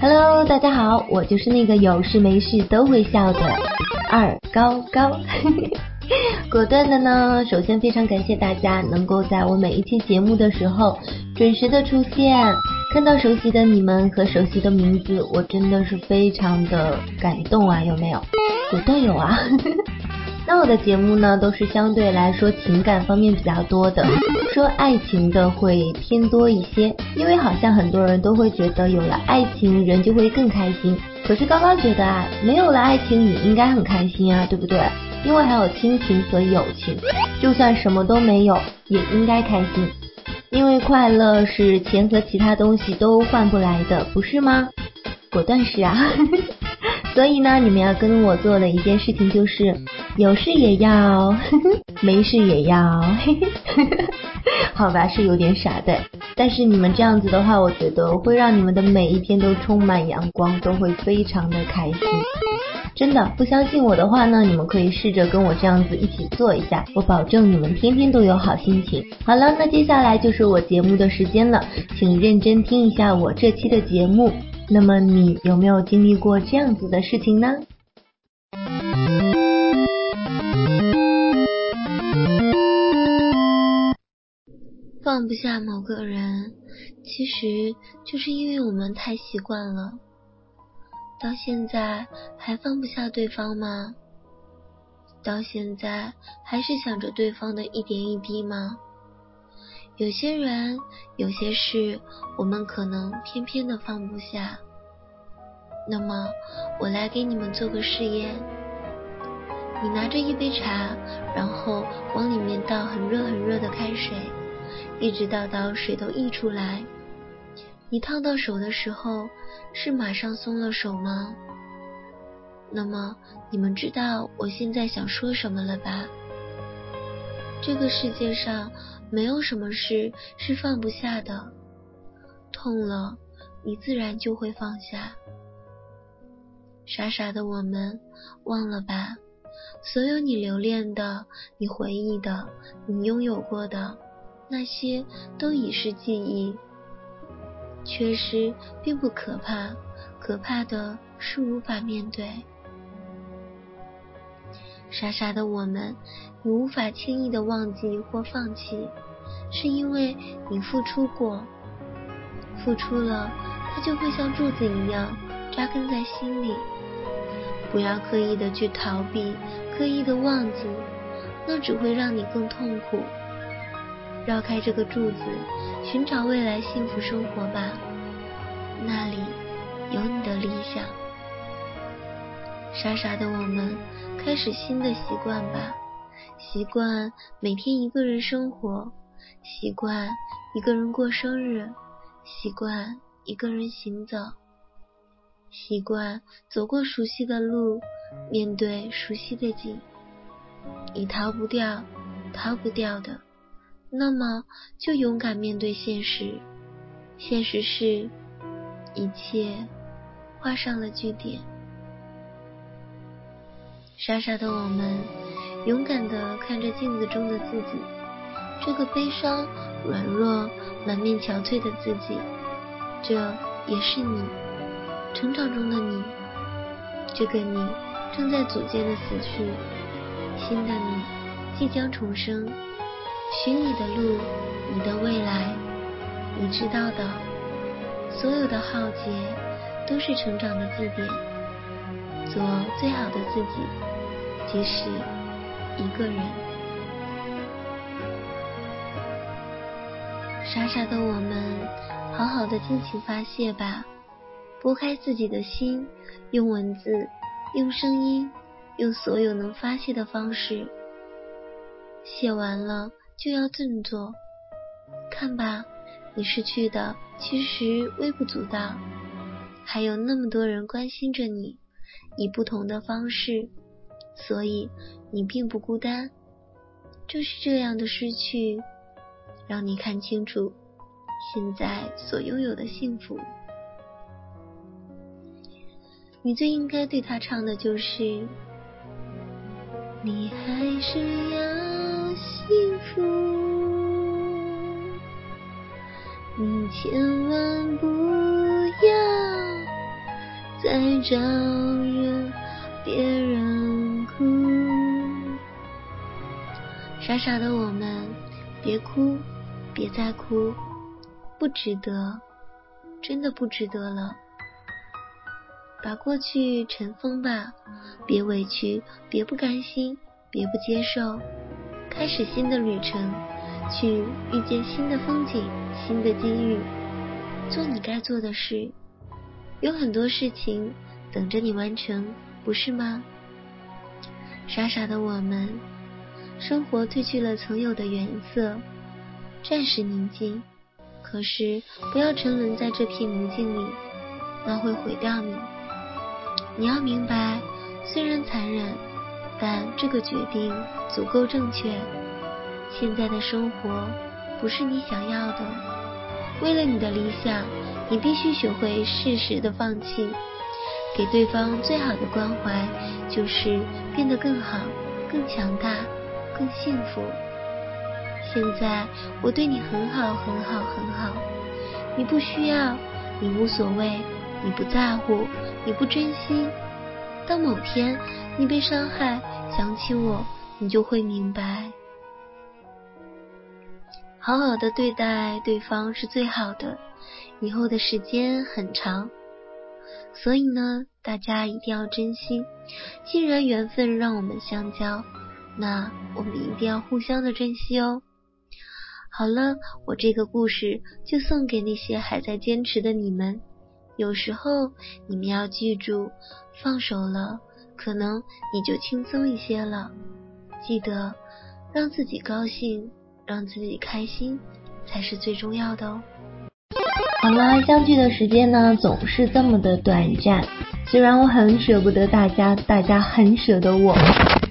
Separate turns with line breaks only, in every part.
Hello，大家好，我就是那个有事没事都会笑的二高高。果断的呢，首先非常感谢大家能够在我每一期节目的时候准时的出现，看到熟悉的你们和熟悉的名字，我真的是非常的感动啊，有没有？果断有啊。那我的节目呢，都是相对来说情感方面比较多的，说爱情的会偏多一些，因为好像很多人都会觉得有了爱情人就会更开心，可是高高觉得啊，没有了爱情也应该很开心啊，对不对？因为还有亲情和友情，就算什么都没有也应该开心，因为快乐是钱和其他东西都换不来的，不是吗？果断是啊。所以呢，你们要跟我做的一件事情就是，有事也要，没事也要，好吧，是有点傻的。但是你们这样子的话，我觉得会让你们的每一天都充满阳光，都会非常的开心。真的，不相信我的话呢，你们可以试着跟我这样子一起做一下，我保证你们天天都有好心情。好了，那接下来就是我节目的时间了，请认真听一下我这期的节目。那么你有没有经历过这样子的事情呢？
放不下某个人，其实就是因为我们太习惯了。到现在还放不下对方吗？到现在还是想着对方的一点一滴吗？有些人，有些事，我们可能偏偏的放不下。那么，我来给你们做个试验。你拿着一杯茶，然后往里面倒很热很热的开水，一直倒到水都溢出来。你烫到手的时候，是马上松了手吗？那么，你们知道我现在想说什么了吧？这个世界上。没有什么事是放不下的，痛了，你自然就会放下。傻傻的我们，忘了吧，所有你留恋的、你回忆的、你拥有过的那些，都已是记忆。缺失并不可怕，可怕的是无法面对。傻傻的我们，你无法轻易的忘记或放弃。是因为你付出过，付出了，它就会像柱子一样扎根在心里。不要刻意的去逃避，刻意的忘记，那只会让你更痛苦。绕开这个柱子，寻找未来幸福生活吧，那里有你的理想。傻傻的我们，开始新的习惯吧，习惯每天一个人生活。习惯一个人过生日，习惯一个人行走，习惯走过熟悉的路，面对熟悉的景。你逃不掉，逃不掉的，那么就勇敢面对现实。现实是，一切画上了句点。傻傻的我们，勇敢的看着镜子中的自己。这个悲伤、软弱、满面憔悴的自己，这也是你成长中的你。这个你正在组建的死去，新的你即将重生。寻你的路，你的未来，你知道的。所有的浩劫都是成长的祭点。做最好的自己，即使一个人。傻傻的我们，好好的尽情发泄吧，拨开自己的心，用文字，用声音，用所有能发泄的方式。写完了就要振作，看吧，你失去的其实微不足道，还有那么多人关心着你，以不同的方式，所以你并不孤单。正是这样的失去。让你看清楚现在所拥有的幸福。你最应该对他唱的就是：“你还是要幸福，你千万不要再招惹别人哭。傻傻的我们，别哭，别再哭，不值得，真的不值得了。把过去尘封吧，别委屈，别不甘心，别不接受，开始新的旅程，去遇见新的风景、新的机遇，做你该做的事。有很多事情等着你完成，不是吗？傻傻的我们，生活褪去了曾有的颜色，暂时宁静，可是不要沉沦在这片宁静里，那会毁掉你。你要明白，虽然残忍，但这个决定足够正确。现在的生活不是你想要的，为了你的理想，你必须学会适时的放弃。给对方最好的关怀，就是变得更好、更强大、更幸福。现在我对你很好，很好，很好，你不需要，你无所谓。你不在乎，你不珍惜。当某天你被伤害，想起我，你就会明白，好好的对待对方是最好的。以后的时间很长，所以呢，大家一定要珍惜。既然缘分让我们相交，那我们一定要互相的珍惜哦。好了，我这个故事就送给那些还在坚持的你们。有时候你们要记住，放手了，可能你就轻松一些了。记得让自己高兴，让自己开心，才是最重要的哦。
好啦，相聚的时间呢，总是这么的短暂。虽然我很舍不得大家，大家很舍得我，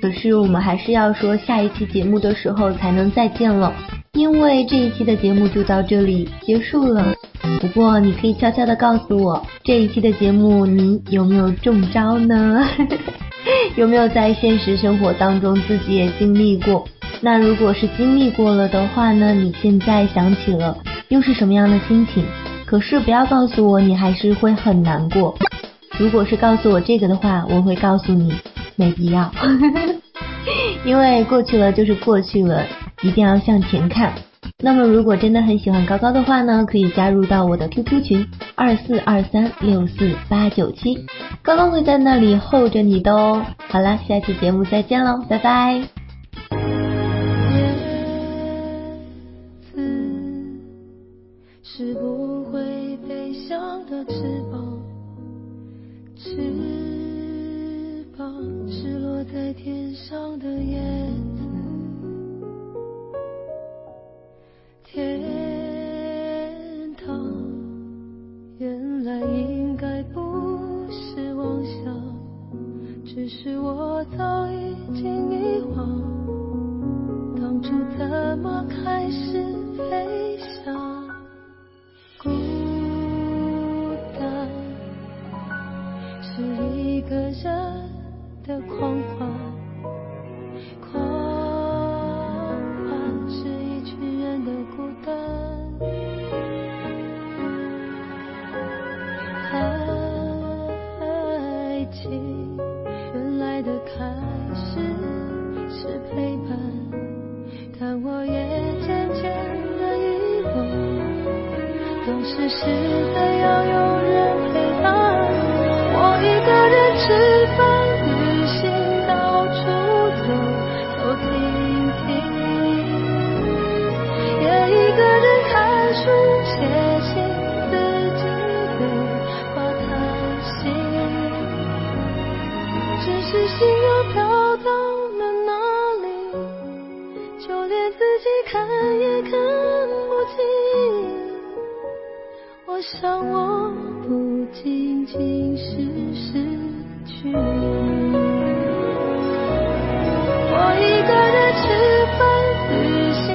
可是我们还是要说，下一期节目的时候才能再见了。因为这一期的节目就到这里结束了。不过你可以悄悄的告诉我，这一期的节目你有没有中招呢？有没有在现实生活当中自己也经历过？那如果是经历过了的话呢？你现在想起了又是什么样的心情？可是不要告诉我你还是会很难过。如果是告诉我这个的话，我会告诉你没必要，因为过去了就是过去了。一定要向前看。那么，如果真的很喜欢高高的话呢，可以加入到我的 QQ 群二四二三六四八九七，高高会在那里候着你的哦。好了，下期节目再见喽，拜拜。是不会飞翔的翅膀，翅膀是落在天上的只是我早已经遗忘，当初怎么开始飞翔？总是习惯要有人陪伴。我一个人吃不仅仅是失去你。我一个人吃饭、旅行、